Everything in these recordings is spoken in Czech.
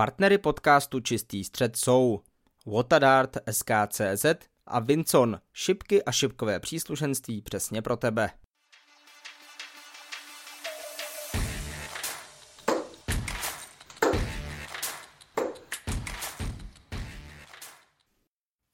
Partnery podcastu Čistý střed jsou Watadart, SKCZ a Vincon, šipky a šipkové příslušenství přesně pro tebe.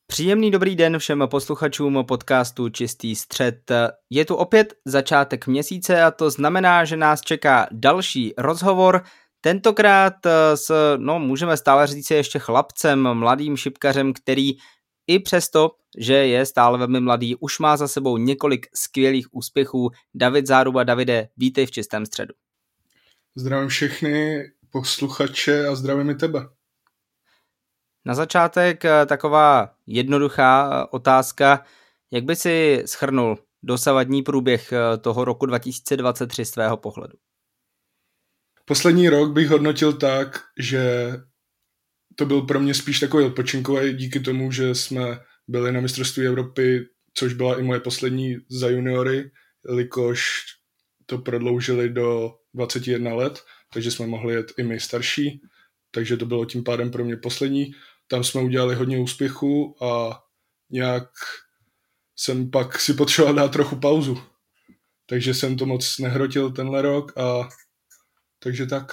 Příjemný dobrý den všem posluchačům podcastu Čistý střed. Je tu opět začátek měsíce a to znamená, že nás čeká další rozhovor Tentokrát eh, s, no můžeme stále říct ještě chlapcem, mladým šipkařem, který i přesto, že je stále velmi mladý, už má za sebou několik skvělých úspěchů. David Záruba, Davide, vítej v čistém středu. Zdravím všechny posluchače a zdravím i tebe. Na začátek eh, taková jednoduchá eh, otázka. Jak by si schrnul dosavadní průběh toho roku 2023 z tvého pohledu? Poslední rok bych hodnotil tak, že to byl pro mě spíš takový odpočinkový díky tomu, že jsme byli na mistrovství Evropy, což byla i moje poslední za juniory, jelikož to prodloužili do 21 let, takže jsme mohli jet i my starší, takže to bylo tím pádem pro mě poslední. Tam jsme udělali hodně úspěchu a nějak jsem pak si potřeboval dát trochu pauzu. Takže jsem to moc nehrotil tenhle rok a takže tak.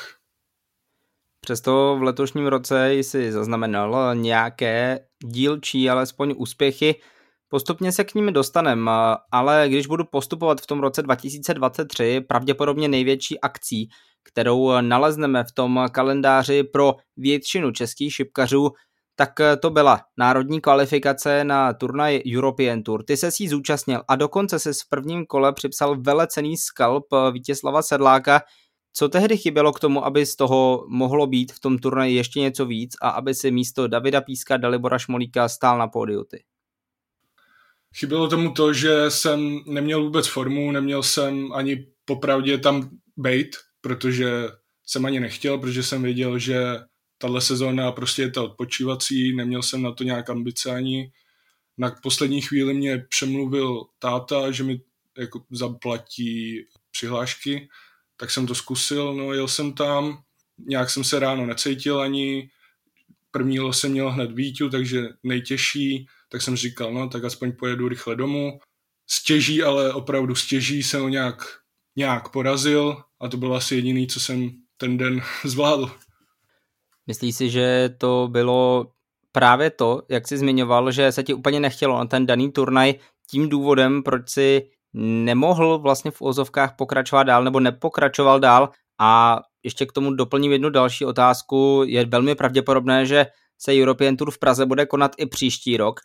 Přesto v letošním roce jsi zaznamenal nějaké dílčí, alespoň úspěchy. Postupně se k ním dostanem, ale když budu postupovat v tom roce 2023, pravděpodobně největší akcí, kterou nalezneme v tom kalendáři pro většinu českých šipkařů, tak to byla národní kvalifikace na turnaj European Tour. Ty se si zúčastnil a dokonce se v prvním kole připsal velecený skalp Vítězslava Sedláka, co tehdy chybělo k tomu, aby z toho mohlo být v tom turnaji ještě něco víc a aby si místo Davida Píska, Dalibora Šmolíka stál na pódiu ty? Chybělo tomu to, že jsem neměl vůbec formu, neměl jsem ani popravdě tam bejt, protože jsem ani nechtěl, protože jsem věděl, že tahle sezóna prostě je ta odpočívací, neměl jsem na to nějak ambice ani. Na poslední chvíli mě přemluvil táta, že mi jako zaplatí přihlášky, tak jsem to zkusil, no jel jsem tam, nějak jsem se ráno necítil ani, první jsem měl hned výťu, takže nejtěžší, tak jsem říkal, no tak aspoň pojedu rychle domů. Stěží, ale opravdu stěží jsem ho nějak, nějak porazil a to bylo asi jediný, co jsem ten den zvládl. Myslíš si, že to bylo právě to, jak jsi zmiňoval, že se ti úplně nechtělo na ten daný turnaj tím důvodem, proč si nemohl vlastně v ozovkách pokračovat dál nebo nepokračoval dál a ještě k tomu doplním jednu další otázku. Je velmi pravděpodobné, že se European Tour v Praze bude konat i příští rok.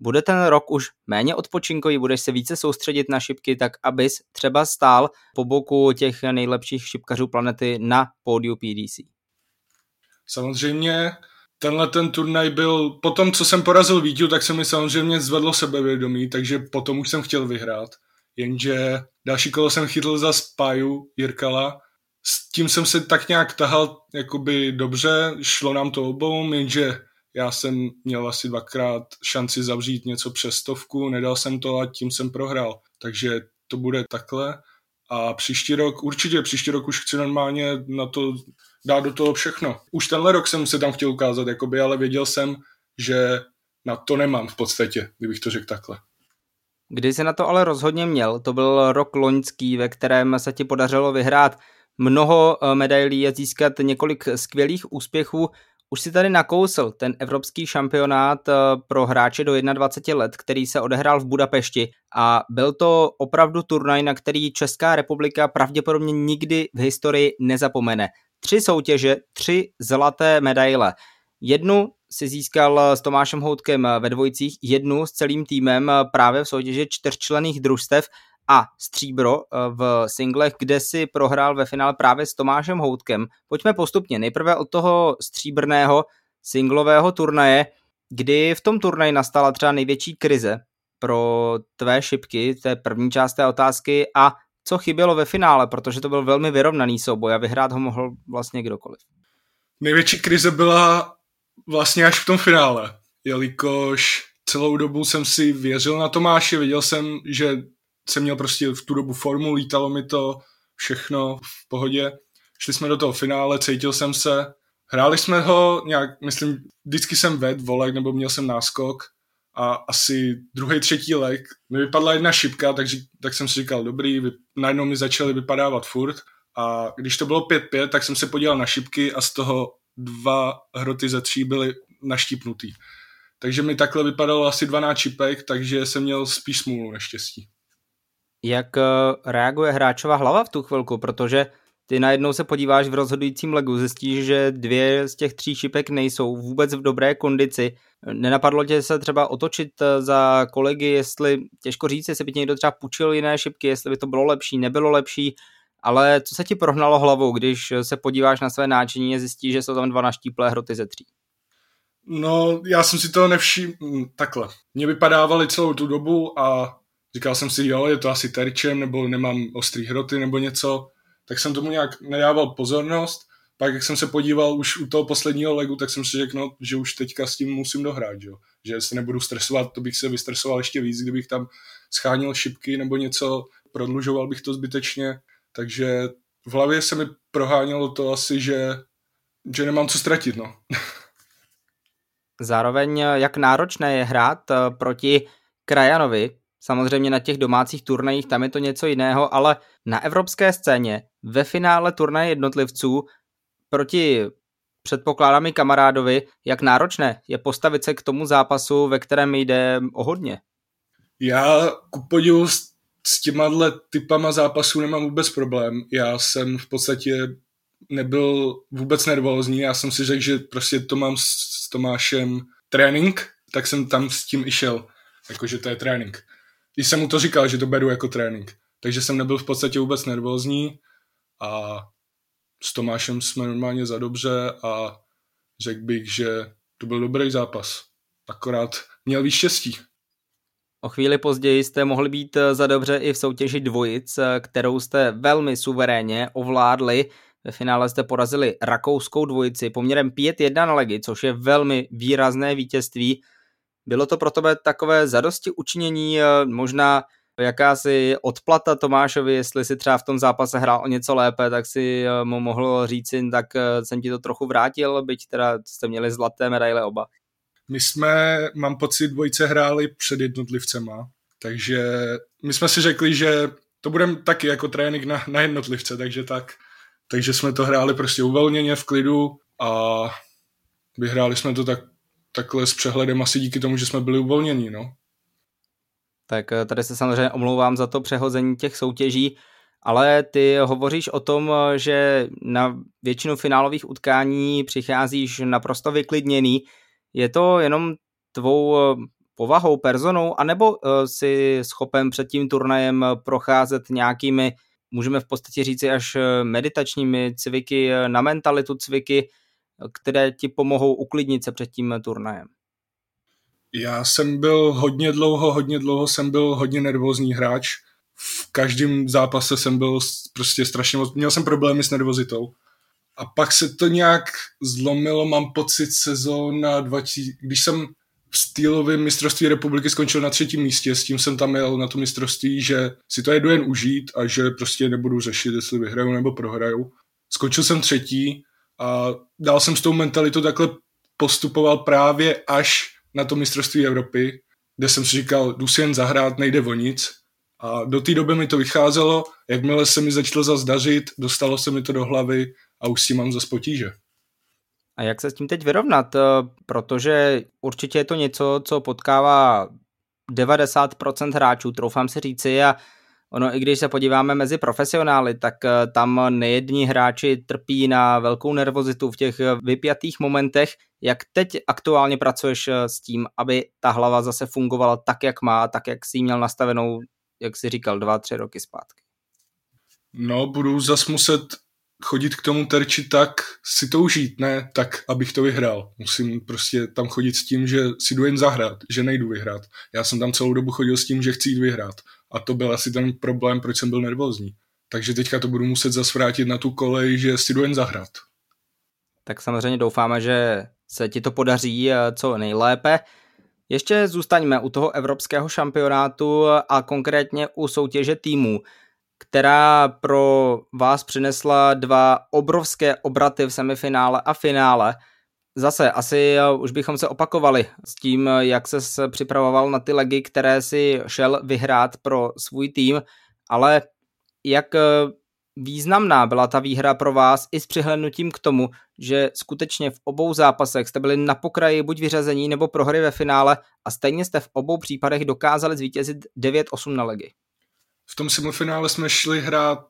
Bude ten rok už méně odpočinkový, budeš se více soustředit na šipky, tak abys třeba stál po boku těch nejlepších šipkařů planety na pódiu PDC? Samozřejmě tenhle ten turnaj byl, po tom, co jsem porazil Vítiu, tak se mi samozřejmě zvedlo sebevědomí, takže potom už jsem chtěl vyhrát jenže další kolo jsem chytl za Spaju Jirkala, s tím jsem se tak nějak tahal jakoby dobře, šlo nám to obou, jenže já jsem měl asi dvakrát šanci zavřít něco přes stovku, nedal jsem to a tím jsem prohrál. Takže to bude takhle. A příští rok, určitě příští rok už chci normálně na to dát do toho všechno. Už tenhle rok jsem se tam chtěl ukázat, jakoby, ale věděl jsem, že na to nemám v podstatě, kdybych to řekl takhle. Kdy jsi na to ale rozhodně měl, to byl rok loňský, ve kterém se ti podařilo vyhrát mnoho eh, medailí a získat několik skvělých úspěchů. Už si tady nakousl ten evropský šampionát eh, pro hráče do 21 let, který se odehrál v Budapešti a byl to opravdu turnaj, na který Česká republika pravděpodobně nikdy v historii nezapomene. Tři soutěže, tři zlaté medaile. Jednu si získal s Tomášem Houtkem ve dvojicích, jednu s celým týmem právě v soutěži čtyřčlených družstev a stříbro eh, v singlech, kde si prohrál ve finále právě s Tomášem Houtkem. Pojďme postupně. Nejprve od toho stříbrného singlového turnaje, kdy v tom turnaji nastala třeba největší krize pro tvé šipky, to je první část té otázky, a co chybělo ve finále, protože to byl velmi vyrovnaný souboj a vyhrát ho mohl vlastně kdokoliv. Největší krize byla vlastně až v tom finále, jelikož celou dobu jsem si věřil na Tomáše, viděl jsem, že jsem měl prostě v tu dobu formu, lítalo mi to všechno v pohodě. Šli jsme do toho finále, cítil jsem se, Hráli jsme ho nějak, myslím, vždycky jsem ved volek, nebo měl jsem náskok. A asi druhý, třetí lek mi vypadla jedna šipka, takže tak jsem si říkal, dobrý, vy, najednou mi začaly vypadávat furt. A když to bylo 5-5, tak jsem se podíval na šipky a z toho dva hroty ze tří byly naštípnutý. Takže mi takhle vypadalo asi 12 šipek, takže jsem měl spíš smůlu neštěstí. Jak eh, reaguje hráčová hlava v tu chvilku, protože ty najednou se podíváš v rozhodujícím legu, zjistíš, že dvě z těch tří šipek nejsou vůbec v dobré kondici. Nenapadlo tě se třeba otočit eh, za kolegy, jestli, těžko říct, jestli by tě někdo třeba půjčil jiné šipky, jestli by to bylo lepší, nebylo lepší, ale co se ti prohnalo hlavou, když se podíváš na své náčiní a zjistíš, že jsou tam dva naštíplé hroty ze tří? No, já jsem si to nevšiml hm, takhle. Mě vypadávaly celou tu dobu a říkal jsem si, jo, je to asi terčem, nebo nemám ostrý hroty, nebo něco tak jsem tomu nějak nedával pozornost. Pak, jak jsem se podíval už u toho posledního legu, tak jsem si řekl, no, že už teďka s tím musím dohrát, že, že se nebudu stresovat, to bych se vystresoval ještě víc, kdybych tam schánil šipky nebo něco, prodlužoval bych to zbytečně, takže v hlavě se mi prohánělo to asi, že, že nemám co ztratit, no. Zároveň, jak náročné je hrát eh, proti Krajanovi, Samozřejmě na těch domácích turnajích tam je to něco jiného, ale na evropské scéně ve finále turnaje jednotlivců proti předpokládám i kamarádovi, jak náročné je postavit se k tomu zápasu, ve kterém jde o hodně. Já ku podivu s, těma typama zápasů nemám vůbec problém. Já jsem v podstatě nebyl vůbec nervózní, já jsem si řekl, že prostě to mám s Tomášem trénink, tak jsem tam s tím i šel, jakože to je trénink. Když jsem mu to říkal, že to beru jako trénink. Takže jsem nebyl v podstatě vůbec nervózní a s Tomášem jsme normálně za dobře a řekl bych, že to byl dobrý zápas. Akorát měl víc štěstí. O chvíli později jste mohli být eh, za dobře i v soutěži dvojic, eh, kterou jste velmi suverénně ovládli. Ve finále jste porazili rakouskou dvojici poměrem 5-1 na legy, což je velmi výrazné vítězství. Bylo to pro tebe takové zadosti učinění, eh, možná jakási odplata Tomášovi, jestli si třeba v tom zápase hrál o něco lépe, tak si mu mohl říct, tak jsem ti to trochu vrátil, byť teda jste měli zlaté medaile oba. My jsme, mám pocit, dvojice hráli před jednotlivcema, takže my jsme si řekli, že to budeme taky jako trénink na, na jednotlivce, takže tak. Takže jsme to hráli prostě uvolněně v klidu a vyhráli jsme to tak takhle s přehledem asi díky tomu, že jsme byli uvolnění, no. Tak eh, tady se samozřejmě omlouvám za to přehození těch soutěží, ale ty hovoříš o tom, eh, že na většinu finálových utkání přicházíš naprosto vyklidněný. Je to jenom tvou eh, povahou, personou, anebo si schopen před tím turnajem procházet nějakými, můžeme v podstatě říci až meditačními cviky na mentalitu cviky, které ti pomohou uklidnit se před tím turnajem? Já jsem byl hodně dlouho, hodně dlouho jsem byl hodně nervózní hráč. V každém zápase jsem byl prostě strašně moc, měl jsem problémy s nervozitou. A pak se to nějak zlomilo, mám pocit sezóna 2000, když jsem v stýlovém mistrovství republiky skončil na třetím místě, s tím jsem tam jel na to mistrovství, že si to jedu jen užít a že prostě nebudu řešit, jestli vyhraju nebo prohraju. Skončil jsem třetí a dál jsem s tou mentalitou takhle postupoval právě až na to mistrovství Evropy, kde jsem si říkal, jdu si jen zahrát, nejde o nic. A do té doby mi to vycházelo, jakmile se mi začalo zase dařit, dostalo se mi to do hlavy a už si mám zase potíže. A jak se s tím teď vyrovnat? Eh, protože určitě je to něco, co potkává 90% hráčů, troufám se říci, a Ono, i když se podíváme mezi profesionály, tak eh, tam nejední hráči trpí na velkou nervozitu v těch vypjatých momentech. Jak teď aktuálně pracuješ eh, s tím, aby ta hlava zase fungovala tak, jak má, tak, jak si ji měl nastavenou, jak si říkal, dva, tři roky zpátky? No, budu zas muset chodit k tomu terči tak, si to užít, ne tak, abych to vyhrál. Musím prostě tam chodit s tím, že si jdu jen zahrát, že nejdu vyhrát. Já jsem tam celou dobu chodil s tím, že chci jít vyhrát. A to byl asi ten problém, proč jsem byl nervózní. Takže teďka to budu muset zase vrátit na tu kolej, že si jdu jen zahrát. Tak samozřejmě doufáme, že se ti to podaří eh, co nejlépe. Ještě zůstaňme u toho evropského šampionátu a konkrétně u soutěže týmů která pro vás přinesla dva obrovské obraty v semifinále a finále. Zase, asi už bychom se opakovali s tím, jak se připravoval na ty legy, které si šel vyhrát pro svůj tým, ale jak významná byla ta výhra pro vás i s přihlednutím k tomu, že skutečně v obou zápasech jste byli na pokraji buď vyřazení nebo prohry ve finále a stejně jste v obou případech dokázali zvítězit 9-8 na legy. V tom semifinále jsme šli hrát,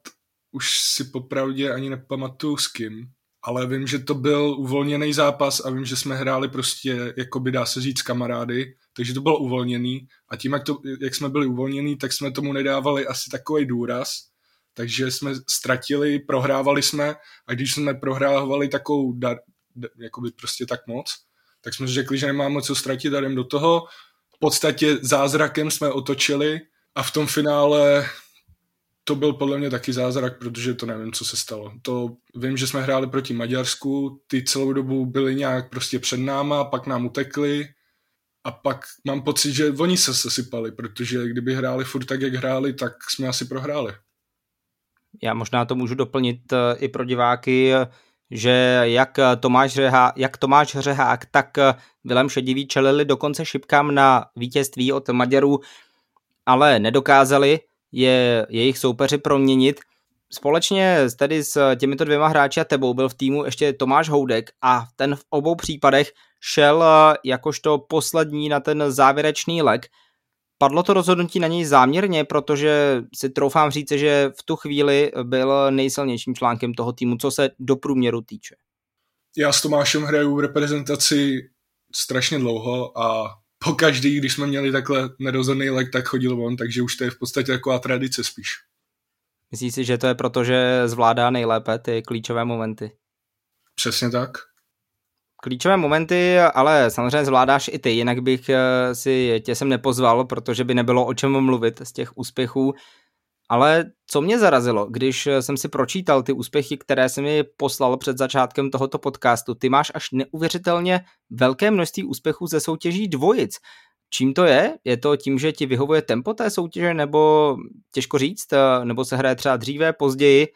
už si popravdě ani nepamatuju s kým, ale vím, že to byl uvolněný zápas a vím, že jsme hráli prostě, jako by dá se říct, kamarády, takže to bylo uvolněný a tím, jak, to, jak jsme byli uvolněný, tak jsme tomu nedávali asi takový důraz, takže jsme ztratili, prohrávali jsme a když jsme prohrávali takovou, dar, jakoby prostě tak moc, tak jsme řekli, že nemáme co ztratit a jdem do toho. V podstatě zázrakem jsme otočili a v tom finále to byl podle mě taky zázrak, protože to nevím, co se stalo. To vím, že jsme hráli proti Maďarsku, ty celou dobu byli nějak prostě před náma, pak nám utekli a pak mám pocit, že oni se sesypali, protože kdyby hráli furt tak, jak hráli, tak jsme asi prohráli. Já možná to můžu doplnit eh, i pro diváky, že jak Tomáš, Řehá, jak Tomáš Řehák, tak Vilém Šedivý čelili dokonce šipkám na vítězství od Maďarů, ale nedokázali je jejich soupeři proměnit. Společně tedy s těmito dvěma hráči a tebou byl v týmu ještě Tomáš Houdek a ten v obou případech šel eh, jakožto poslední na ten závěrečný leg – Padlo to rozhodnutí na něj záměrně, protože si troufám říct, že v tu chvíli byl nejsilnějším článkem toho týmu, co se do průměru týče. Já s Tomášem hraju v reprezentaci strašně dlouho a po každý, když jsme měli takhle nerozhodný lek, tak chodil on, takže už to je v podstatě taková tradice spíš. Myslíš si, že to je proto, že zvládá nejlépe ty klíčové momenty? Přesně tak klíčové momenty, ale samozřejmě zvládáš i ty, jinak bych eh, si tě sem nepozval, protože by nebylo o čem mluvit z těch úspěchů. Ale co mě zarazilo, když jsem si pročítal ty úspěchy, které jsem mi poslal před začátkem tohoto podcastu, ty máš až neuvěřitelně velké množství úspěchů ze soutěží dvojic. Čím to je? Je to tím, že ti vyhovuje tempo té soutěže, nebo těžko říct, eh, nebo se hraje třeba dříve, později?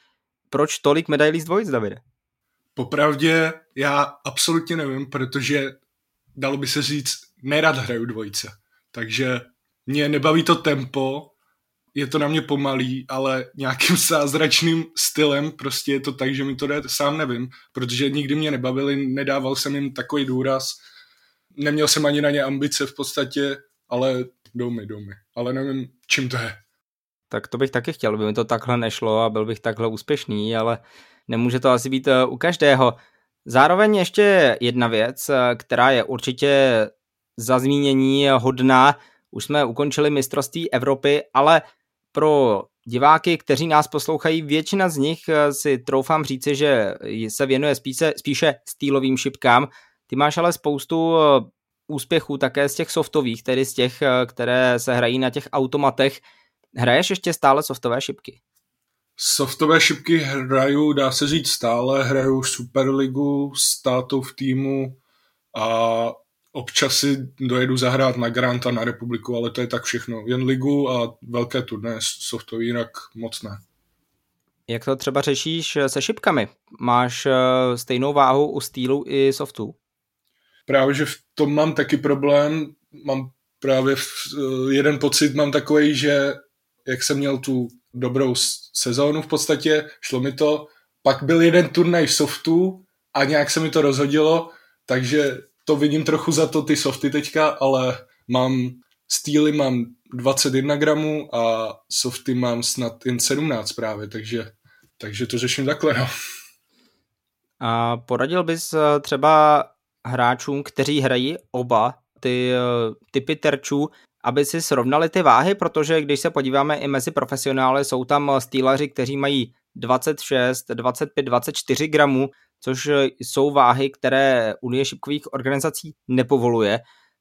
Proč tolik medailí z dvojic, Davide? Popravdě já absolutně nevím, protože dalo by se říct, nerad hraju dvojice. Takže mě nebaví to tempo, je to na mě pomalý, ale nějakým zázračným stylem prostě je to tak, že mi to jde, sám nevím, protože nikdy mě nebavili, nedával jsem jim takový důraz, neměl jsem ani na ně ambice v podstatě, ale jdou mi, jdou mi. Ale nevím, čím to je. Tak to bych taky chtěl, by mi to takhle nešlo a byl bych takhle úspěšný, ale nemůže to asi být eh, u každého. Zároveň ještě jedna věc, eh, která je určitě za zmínění hodná. Už jsme ukončili mistrovství Evropy, ale pro diváky, kteří nás poslouchají, většina z nich eh, si troufám říci, že se věnuje spíše, spíše stýlovým šipkám. Ty máš ale spoustu úspěchů také z těch softových, tedy z těch, které se hrají na těch automatech. Hraješ ještě stále softové šipky? Softové šipky hraju, dá se říct stále, hraju Superligu s tátou v týmu a občas si dojedu zahrát na Granta na republiku, ale to je tak všechno. Jen ligu a velké turné softový, jinak moc ne. Jak to třeba řešíš se šipkami? Máš eh, stejnou váhu u stýlu i softu? Právě, že v tom mám taky problém. Mám právě v, eh, jeden pocit mám takový, že jak jsem měl tu dobrou sezónu v podstatě, šlo mi to. Pak byl jeden turnaj softů a nějak se mi to rozhodilo, takže to vidím trochu za to ty softy teďka, ale mám stýly mám 21 gramů a softy mám snad jen 17 právě, takže, takže to řeším takhle, no. A poradil bys eh, třeba hráčům, kteří hrají oba ty eh, typy terčů, aby si srovnali ty váhy, protože když se podíváme i mezi profesionály, jsou tam stýlaři, kteří mají 26, 25, 24 gramů, což jsou váhy, které Unie šipkových organizací nepovoluje.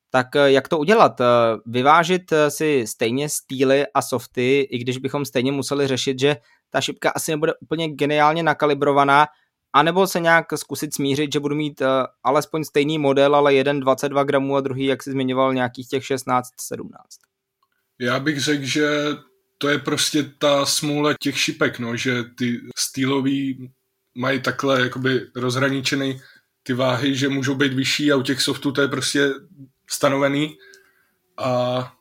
Tak jak to udělat? Vyvážit si stejně stýly a softy, i když bychom stejně museli řešit, že ta šipka asi nebude úplně geniálně nakalibrovaná, anebo se nějak zkusit smířit, že budu mít uh, alespoň stejný model, ale jeden 22 gramů a druhý, jak jsi zmiňoval, nějakých těch 16-17. Já bych řekl, že to je prostě ta smůla těch šipek, no, že ty stýlový mají takhle jakoby rozhraničený ty váhy, že můžou být vyšší a u těch softů to je prostě stanovený a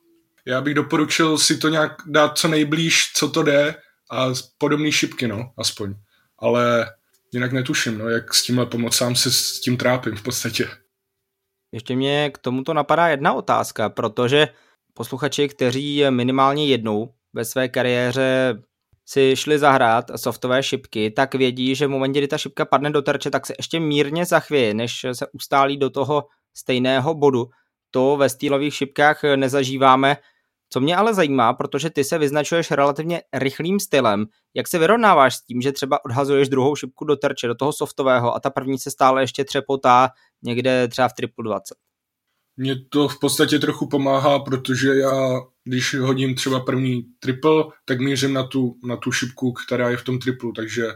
já bych doporučil si to nějak dát co nejblíž, co to jde a podobné šipky, no, aspoň. Ale jinak netuším, no, jak s tímhle pomoct, sám se s tím trápím v podstatě. Ještě mě k tomuto napadá jedna otázka, protože posluchači, kteří minimálně jednou ve své kariéře si šli zahrát softové šipky, tak vědí, že v momentě, kdy ta šipka padne do terče, tak se ještě mírně zachvěje, než se ustálí do toho stejného bodu. To ve stýlových šipkách nezažíváme. Co mě ale zajímá, protože ty se vyznačuješ relativně rychlým stylem, jak se vyrovnáváš s tím, že třeba odhazuješ druhou šipku do terče, do toho softového a ta první se stále ještě třepotá někde třeba v triple 20? Mně to v podstatě trochu pomáhá, protože já, když hodím třeba první triple, tak mířím na tu, na tu šipku, která je v tom triplu, takže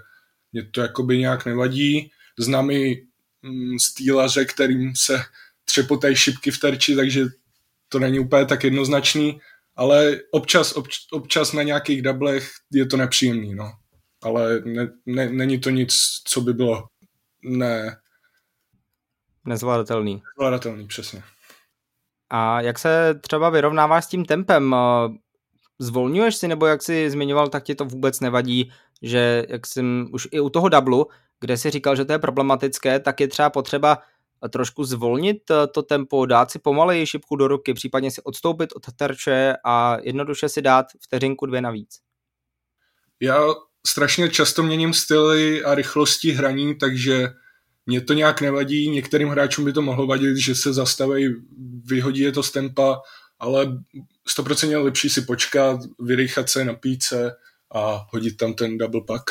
mě to jakoby nějak nevadí. Znám i mm, stýlaře, kterým se třepotají šipky v terči, takže to není úplně tak jednoznačný, ale občas, obč, občas na nějakých dublech je to nepříjemný, no. Ale ne, ne, není to nic, co by bylo ne... Nezvládatelný. Nezvládatelný, přesně. A jak se třeba vyrovnáváš s tím tempem? Zvolňuješ si, nebo jak jsi zmiňoval, tak ti to vůbec nevadí, že jak jsem už i u toho dublu, kde si říkal, že to je problematické, tak je třeba potřeba trošku zvolnit eh, to tempo, dát si pomaleji šipku do ruky, případně si odstoupit od terče a jednoduše si dát vteřinku dvě navíc. Já strašně často měním styly a rychlosti hraní, takže mě to nějak nevadí, některým hráčům by to mohlo vadit, že se zastaví, vyhodí je to z tempa, ale 100% lepší si počkat, vyrychat se, napít se a hodit tam ten double pack.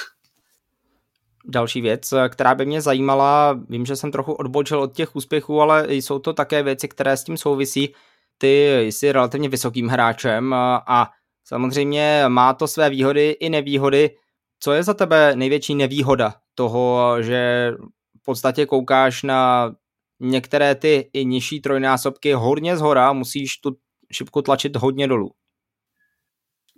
Další věc, která by mě zajímala, vím, že jsem trochu odbočil od těch úspěchů, ale jsou to také věci, které s tím souvisí. Ty jsi relativně vysokým hráčem a samozřejmě má to své výhody i nevýhody. Co je za tebe největší nevýhoda toho, že podstatě koukáš na některé ty i nižší trojnásobky hodně zhora, musíš tu šipku tlačit hodně dolů.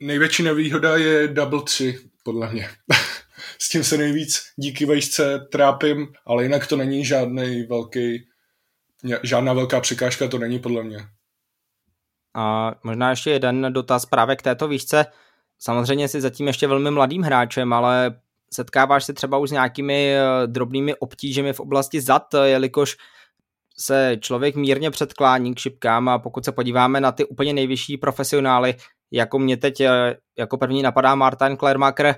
Největší nevýhoda je double 3, podle mě. S tím se nejvíc díky vejšce trápím, ale jinak to není žádný velký, žádná velká překážka to není podle mě. A možná ještě jeden dotaz právě k této výšce. Samozřejmě jsi zatím ještě velmi mladým hráčem, ale setkáváš se třeba už s nějakými eh, drobnými obtížemi v oblasti zad, eh, jelikož se člověk mírně předklání k šipkám a pokud se podíváme na ty úplně nejvyšší profesionály, jako mě teď eh, jako první napadá Martin Klermacher,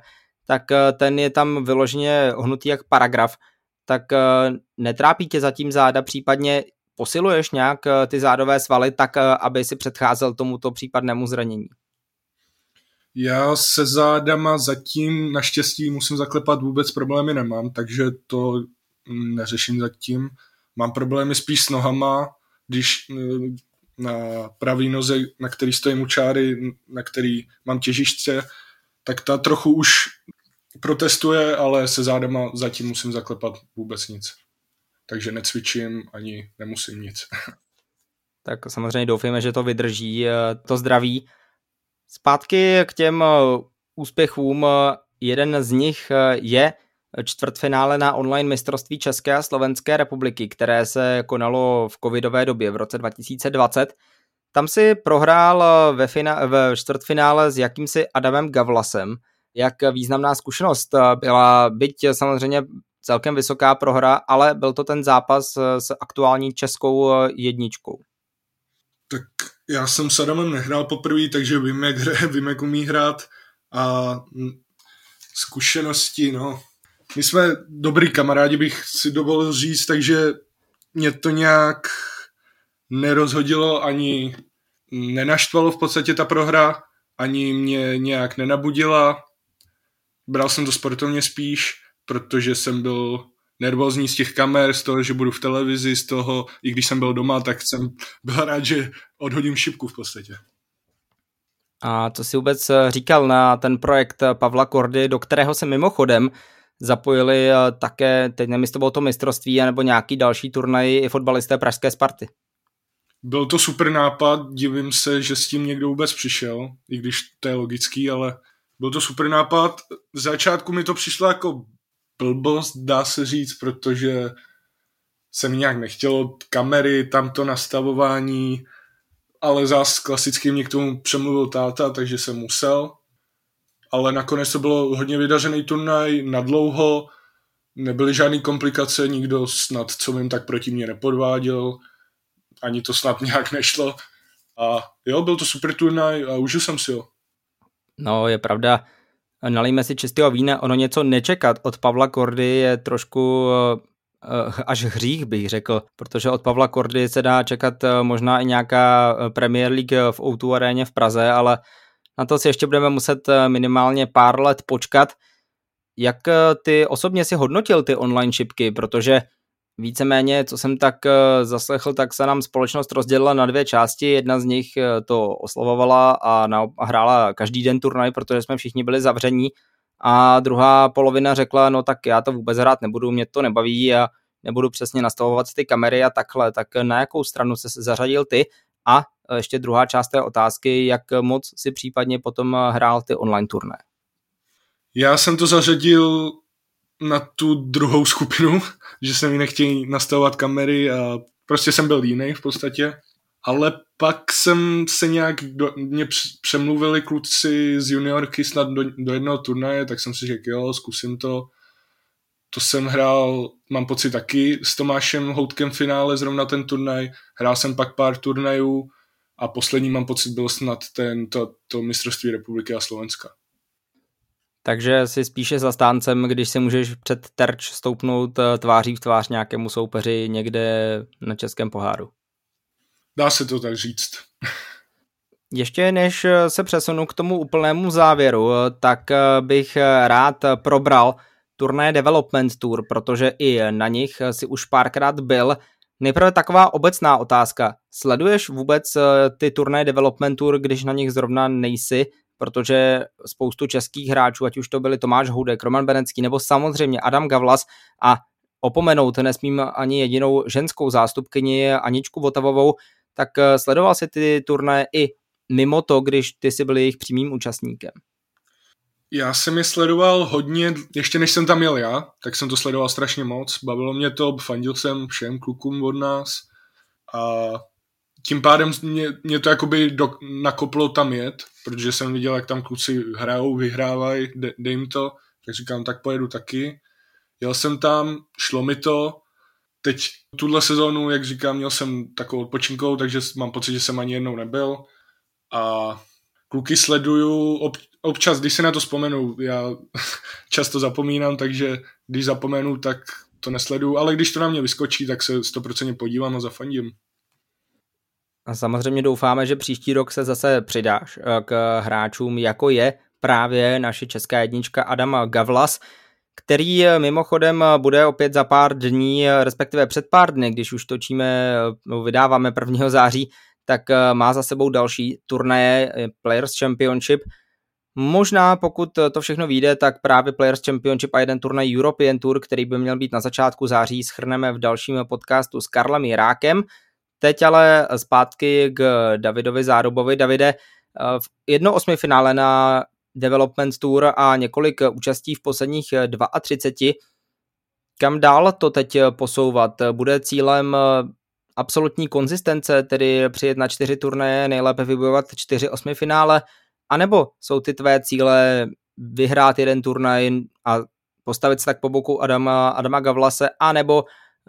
tak ten je tam vyloženě hnutý jak paragraf, tak netrápí tě zatím záda, případně posiluješ nějak ty zádové svaly tak, aby si předcházel tomuto případnému zranění? Já se zádama zatím naštěstí musím zaklepat vůbec problémy nemám, takže to neřeším zatím. Mám problémy spíš s nohama, když eh, na pravý noze, na který stojím u čáry, na který mám těžiště, tak ta trochu už protestuje, ale se zádama zatím musím zaklepat vůbec nic. Takže necvičím ani nemusím nic. Tak samozřejmě doufejme, že to vydrží eh, to zdraví. Zpátky k těm eh, úspěchům. Jeden z nich eh, je čtvrtfinále na online mistrovství České a Slovenské republiky, které se konalo v covidové době v roce 2020. Tam si prohrál eh, ve, fina- v čtvrtfinále s jakýmsi Adamem Gavlasem. Jak významná zkušenost byla, byť samozřejmě celkem vysoká prohra, ale byl to ten zápas s aktuální českou jedničkou. Tak já jsem s Adamem nehrál poprvé, takže vím, jak hraje, vím, jak umí hrát a zkušenosti, no. My jsme dobrý kamarádi, bych si dovolil říct, takže mě to nějak nerozhodilo ani nenaštvalo v podstatě ta prohra, ani mě nějak nenabudila. Bral jsem to sportovně spíš, protože jsem byl nervózní z těch kamer, z toho, že budu v televizi, z toho, i když jsem byl doma, tak jsem byl rád, že odhodím šipku v podstatě. A co si vůbec eh, říkal na ten projekt eh, Pavla Kordy, do kterého se mimochodem zapojili eh, také, teď nevím, to bylo to mistrovství, nebo nějaký další turnaj i fotbalisté Pražské Sparty? byl to super nápad, divím se, že s tím někdo vůbec přišel, i když to je logický, ale byl to super nápad. Z začátku mi to přišlo jako blbost, dá se říct, protože se mi nějak nechtělo kamery, tamto nastavování, ale zás klasicky mě k tomu přemluvil táta, takže jsem musel. Ale nakonec to bylo hodně vydařený turnaj, na dlouho, nebyly žádné komplikace, nikdo snad, co vím, tak proti mě nepodváděl, ani to snad nějak nešlo. A jo, byl to super turnaj a užil jsem si ho. No, je pravda, nalijme si čistého vína, ono něco nečekat od Pavla Kordy je trošku eh, až hřích bych řekl, protože od Pavla Kordy se dá čekat eh, možná i nějaká eh, Premier League v O2 aréně v Praze, ale na to si ještě budeme muset minimálně pár let počkat. Jak ty osobně si hodnotil ty online šipky, protože víceméně, co jsem tak zaslechl, tak se nám společnost rozdělila na dvě části. Jedna z nich to oslavovala a hrála každý den turnaj, protože jsme všichni byli zavření. A druhá polovina řekla, no tak já to vůbec hrát nebudu, mě to nebaví a nebudu přesně nastavovat ty kamery a takhle. Tak na jakou stranu se zařadil ty? A ještě druhá část té otázky, jak moc si případně potom hrál ty online turné? Já jsem to zařadil na tu druhou skupinu, že se mi nechtějí nastavovat kamery a prostě jsem byl jiný v podstatě. Ale pak jsem se nějak, do, mě přemluvili kluci z juniorky snad do, do jednoho turnaje, tak jsem si řekl, jo, zkusím to. To jsem hrál, mám pocit taky, s Tomášem Houtkem v finále zrovna ten turnaj. Hrál jsem pak pár turnajů a poslední mám pocit byl snad ten, to, to mistrovství republiky a Slovenska. Takže si spíše zastáncem, když si můžeš před terč stoupnout eh, tváří v tvář nějakému soupeři někde na českém poháru. Dá se to tak říct. Ještě než se přesunu k tomu úplnému závěru, tak eh, bych rád probral turné Development Tour, protože i na nich si už párkrát byl. Nejprve taková obecná otázka. Sleduješ vůbec eh, ty turné Development Tour, když na nich zrovna nejsi? Protože spoustu českých hráčů, ať už to byli Tomáš Houdek, Roman Benecký nebo samozřejmě Adam Gavlas a opomenout nesmím ani jedinou ženskou zástupkyni Aničku Votavovou, tak eh, sledoval si ty turné i mimo to, když ty si byl jejich přímým účastníkem. Já jsem je sledoval hodně, ještě než jsem tam jel já, tak jsem to sledoval strašně moc. Bavilo mě to, fandil jsem všem klukům od nás a tím pádem mě, mě to jakoby do, nakoplo tam jet, protože jsem viděl, jak tam kluci hrajou, vyhrávají, de, dej jim to, tak říkám, tak pojedu taky. Jel jsem tam, šlo mi to, teď tuhle sezónu, jak říkám, měl jsem takovou odpočinkou, takže mám pocit, že jsem ani jednou nebyl a kluky sleduju ob, občas, když se na to vzpomenu, já často zapomínám, takže když zapomenu, tak to nesleduju, ale když to na mě vyskočí, tak se 100% podívám a zafandím. A samozřejmě doufáme, že příští rok se zase přidáš eh, k hráčům, jako je právě naše česká jednička Adam Gavlas, který eh, mimochodem eh, bude opět za pár dní, respektive před pár dny, když už točíme, no, vydáváme 1. září, tak má za sebou další turnaje Players Championship. Možná pokud to všechno vyjde, tak právě Players Championship a jeden turnaj European Tour, který by měl být na začátku září, schrneme v dalším podcastu s Karlem Jirákem. Teď ale zpátky k Davidovi Zárubovi. Davide, v jedno osmi finále na Development Tour a několik účastí v posledních 32. Kam dál to teď posouvat? Bude cílem absolutní konzistence, tedy přijet na čtyři turnaje, nejlépe vybojovat čtyři osmi finále, anebo jsou ty tvé cíle vyhrát jeden turnaj a postavit se tak po boku Adama, Adama Gavlase, anebo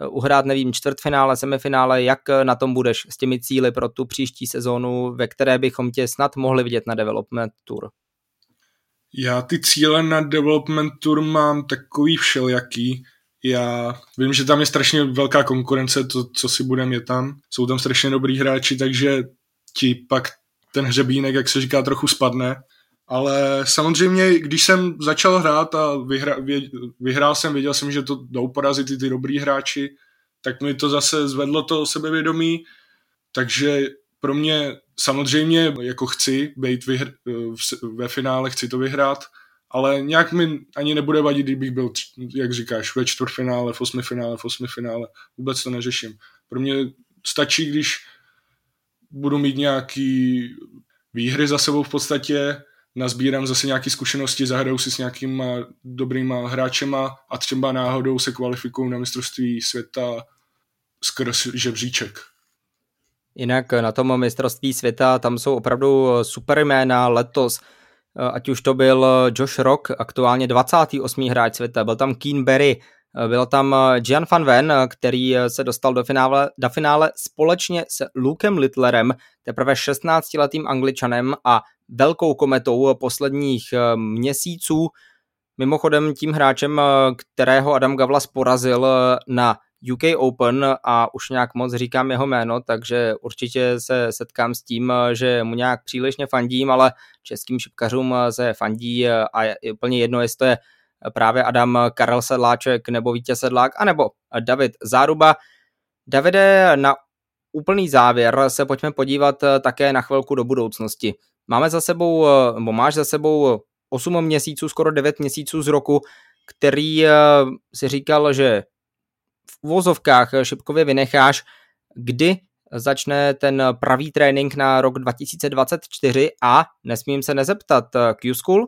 uhrát, nevím, čtvrtfinále, semifinále, jak na tom budeš s těmi cíly pro tu příští sezónu, ve které bychom tě snad mohli vidět na Development Tour? Já ty cíle na Development Tour mám takový všelijaký. Já vím, že tam je strašně velká konkurence, to, co si budeme je tam. Jsou tam strašně dobrý hráči, takže ti pak ten hřebínek, jak se říká, trochu spadne. Ale samozřejmě, když jsem začal hrát a vyhra, vě, vyhrál jsem, věděl jsem, že to jdou porazit i ty dobrý hráči, tak mi to zase zvedlo to sebevědomí, takže pro mě samozřejmě jako chci být vyhr, ve finále, chci to vyhrát, ale nějak mi ani nebude vadit, kdybych byl, jak říkáš, ve čtvrtfinále, v osmifinále, v osmifinále, vůbec to neřeším. Pro mě stačí, když budu mít nějaký výhry za sebou v podstatě, nazbírám zase nějaké zkušenosti, zahraju si s nějakýma dobrýma hráčema a třeba náhodou se kvalifikuju na mistrovství světa skrz žebříček. Jinak na tom mistrovství světa tam jsou opravdu super jména letos, ať už to byl Josh Rock, aktuálně 28. hráč světa, byl tam Keen Berry, byl tam Gian Van Ven, který se dostal do finále, do finále společně s Lukem Littlerem, teprve 16-letým angličanem a velkou kometou posledních měsíců. Mimochodem tím hráčem, kterého Adam Gavlas porazil na UK Open a už nějak moc říkám jeho jméno, takže určitě se setkám s tím, že mu nějak příliš nefandím, ale českým šipkařům se fandí a je úplně jedno, jestli to je právě Adam Karel Sedláček nebo Vítěz Sedlák, anebo David Záruba. Davide, na úplný závěr se pojďme podívat také na chvilku do budoucnosti. Máme za sebou, nebo máš za sebou 8 měsíců, skoro 9 měsíců z roku, který si říkal, že v uvozovkách šipkově vynecháš, kdy začne ten pravý trénink na rok 2024 a nesmím se nezeptat, Q-School?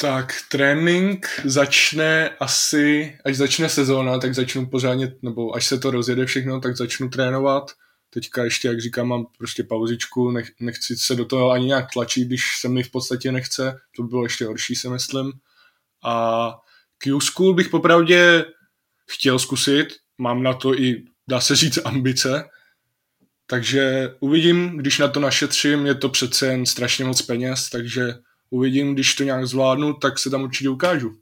Tak trénink začne asi, až začne sezóna, tak začnu pořádně, nebo až se to rozjede všechno, tak začnu trénovat. Teďka ještě, jak říkám, mám prostě pauzičku, nech, nechci se do toho ani nějak tlačit, když se mi v podstatě nechce, to by bylo ještě horší, si myslím. A Q-School bych popravdě chtěl zkusit, mám na to i, dá se říct, ambice, takže uvidím, když na to našetřím, je to přece jen strašně moc peněz, takže uvidím, když to nějak zvládnu, tak se tam určitě ukážu.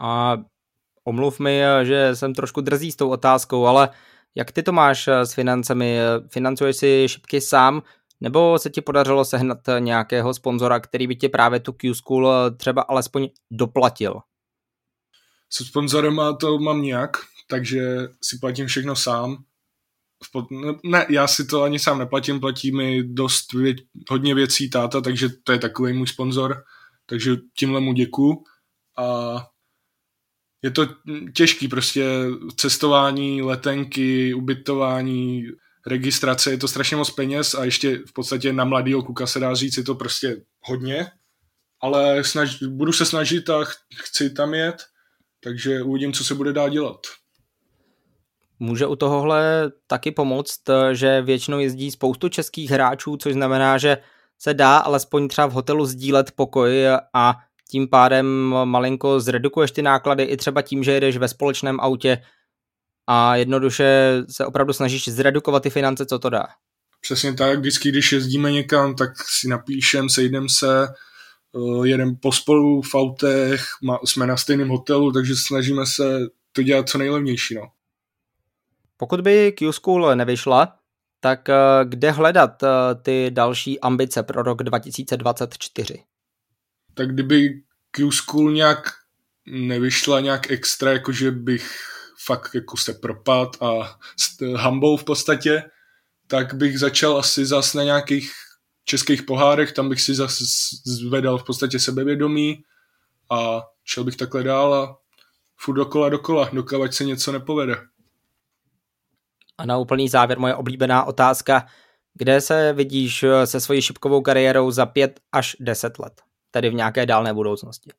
A omluv mi, že jsem trošku drzí s tou otázkou, ale jak ty to máš s financemi? Financuješ si šipky sám, nebo se ti podařilo sehnat nějakého sponzora, který by ti právě tu Q-School třeba alespoň doplatil? Se sponzorem to mám nějak, takže si platím všechno sám. Ne, já si to ani sám neplatím, platí mi dost vě, hodně věcí táta, takže to je takový můj sponzor, takže tímhle mu děkuju. A je to těžký, prostě cestování, letenky, ubytování, registrace, je to strašně moc peněz a ještě v podstatě na mladýho kuka se dá říct, je to prostě hodně, ale snaž, budu se snažit a chci tam jet takže uvidím, co se bude dát dělat. Může u tohohle taky pomoct, že většinou jezdí spoustu českých hráčů, což znamená, že se dá alespoň třeba v hotelu sdílet pokoj a tím pádem malinko zredukuješ ty náklady i třeba tím, že jedeš ve společném autě a jednoduše se opravdu snažíš zredukovat ty finance, co to dá. Přesně tak, vždycky, když jezdíme někam, tak si napíšem, sejdem se, Eh, jedem pospolu v autech, jsme na stejném hotelu, takže snažíme se to dělat co nejlevnější. No. Pokud by Q-School nevyšla, tak eh, kde hledat eh, ty další ambice pro rok 2024? Tak kdyby Q-School nějak nevyšla nějak extra, jakože bych fakt jako se propad a s hambou v podstatě, tak bych začal asi zas na nějakých českých pohárech, tam bych si zase zvedal v podstatě sebevědomí a šel bych takhle dál a furt dokola dokola, dokavať se něco nepovede. A na úplný závěr moje oblíbená otázka, kde se vidíš eh, se svojí šipkovou kariérou za pět až deset let, tedy v nějaké dálné budoucnosti?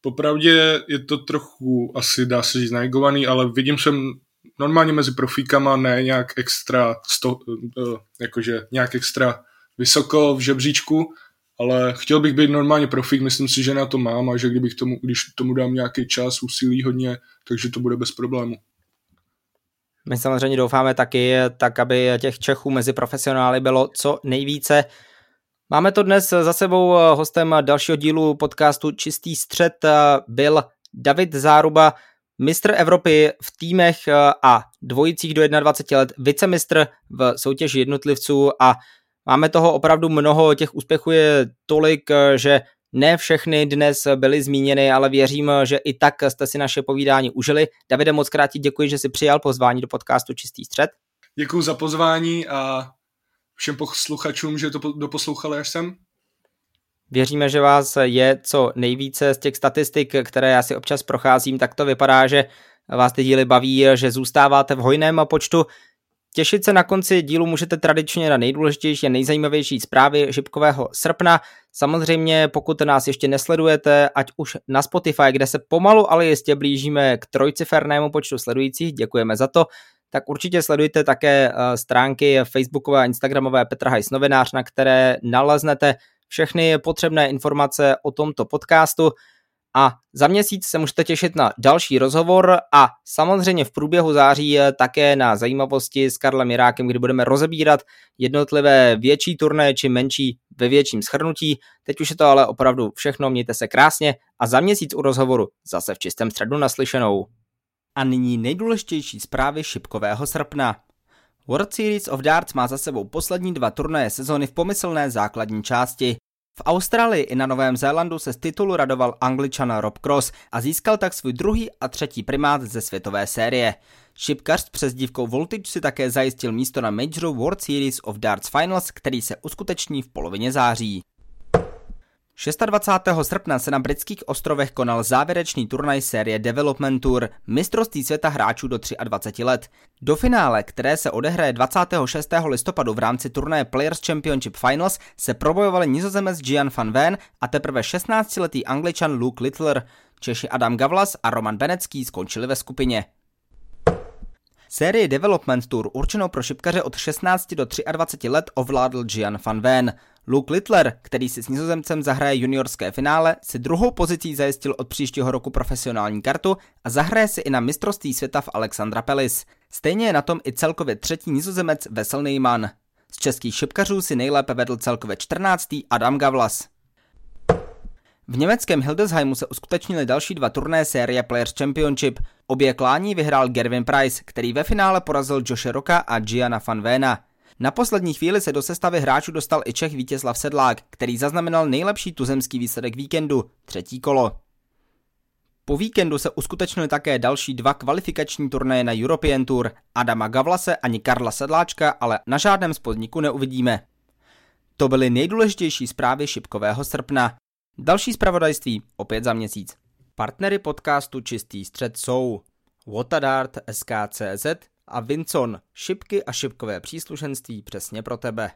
Popravdě je to trochu asi dá se říct najgovaný, ale vidím se normálně mezi profíkama, ne nějak extra, sto, eh, jakože nějak extra vysoko v žebříčku, ale chtěl bych být normálně profík, myslím si, že na to mám a že kdybych tomu, když tomu dám nějaký čas, úsilí hodně, takže to bude bez problému. My samozřejmě doufáme taky, tak aby těch Čechů mezi profesionály bylo co nejvíce. Máme to dnes za sebou hostem dalšího dílu podcastu Čistý střed byl David Záruba, mistr Evropy v týmech a dvojicích do 21 let, vicemistr v soutěži jednotlivců a Máme toho opravdu mnoho, těch úspěchů je tolik, eh, že ne všechny dnes byly zmíněny, ale věřím, že i tak jste si naše povídání užili. Davide, moc krát ti děkuji, že jsi přijal pozvání do podcastu Čistý střed. Děkuji za pozvání a všem posluchačům, že to doposlouchali až sem. Věříme, že vás je co nejvíce z těch statistik, které já si občas procházím, tak to vypadá, že vás ty díly baví, že zůstáváte v hojném počtu. Těšit se na konci dílu můžete tradičně na nejdůležitější a nejzajímavější zprávy šipkového srpna. Samozřejmě, pokud nás ještě nesledujete, ať už na Spotify, kde se pomalu, ale jistě blížíme k trojcifernému počtu sledujících, děkujeme za to, tak určitě sledujte také eh, stránky Facebookové a Instagramové Petra Hajs novinář, na které naleznete všechny potřebné informace o tomto podcastu. A za měsíc se můžete těšit na další rozhovor a samozřejmě v průběhu září také na zajímavosti s Karlem Jirákem, kdy budeme rozebírat jednotlivé větší turné či menší ve větším schrnutí. Teď už je to ale opravdu všechno, mějte se krásně a za měsíc u rozhovoru zase v čistém středu naslyšenou. A nyní nejdůležitější zprávy šipkového srpna. World Series of Darts má za sebou poslední dva turnaje sezóny v pomyslné základní části. V Austrálii i na Novém Zélandu se z titulu radoval angličan Rob Cross a získal tak svůj druhý a třetí primát ze světové série. Šipkař s přezdívkou Voltage si také zajistil místo na Majoru World Series of Darts Finals, který se uskuteční v polovině září. 26. srpna se na britských ostrovech konal závěrečný turnaj série Development Tour mistrovství světa hráčů do 23 let. Do finále, které se odehraje 26. listopadu v rámci turnaje Players Championship Finals, se probojovali nizozemec Gian van Ven a teprve 16-letý angličan Luke Littler. Češi Adam Gavlas a Roman Benecký skončili ve skupině. Sérii Development Tour určenou pro šipkaře od 16 do 23 let ovládl Gian van Ven. Luke Littler, který si s nizozemcem zahraje juniorské finále, si druhou pozicí zajistil od příštího roku profesionální kartu a zahraje si i na mistrovství světa v Alexandra Pelis. Stejně je na tom i celkově třetí nizozemec Vesel Neyman. Z českých šipkařů si nejlépe vedl celkově 14. Adam Gavlas. V německém Hildesheimu se uskutečnily další dva turné série Players Championship. Obě klání vyhrál Gervin Price, který ve finále porazil Joshe Roka a Gianna van Vena. Na poslední chvíli se do sestavy hráčů dostal i Čech Vítězslav Sedlák, který zaznamenal nejlepší tuzemský výsledek víkendu, třetí kolo. Po víkendu se uskutečnily také další dva kvalifikační turnaje na European Tour. Adama Gavlase ani Karla Sedláčka ale na žádném spodníku neuvidíme. To byly nejdůležitější zprávy šipkového srpna. Další zpravodajství opět za měsíc. Partnery podcastu Čistý střed jsou Watadart SKCZ a Vincon, šipky a šipkové příslušenství přesně pro tebe.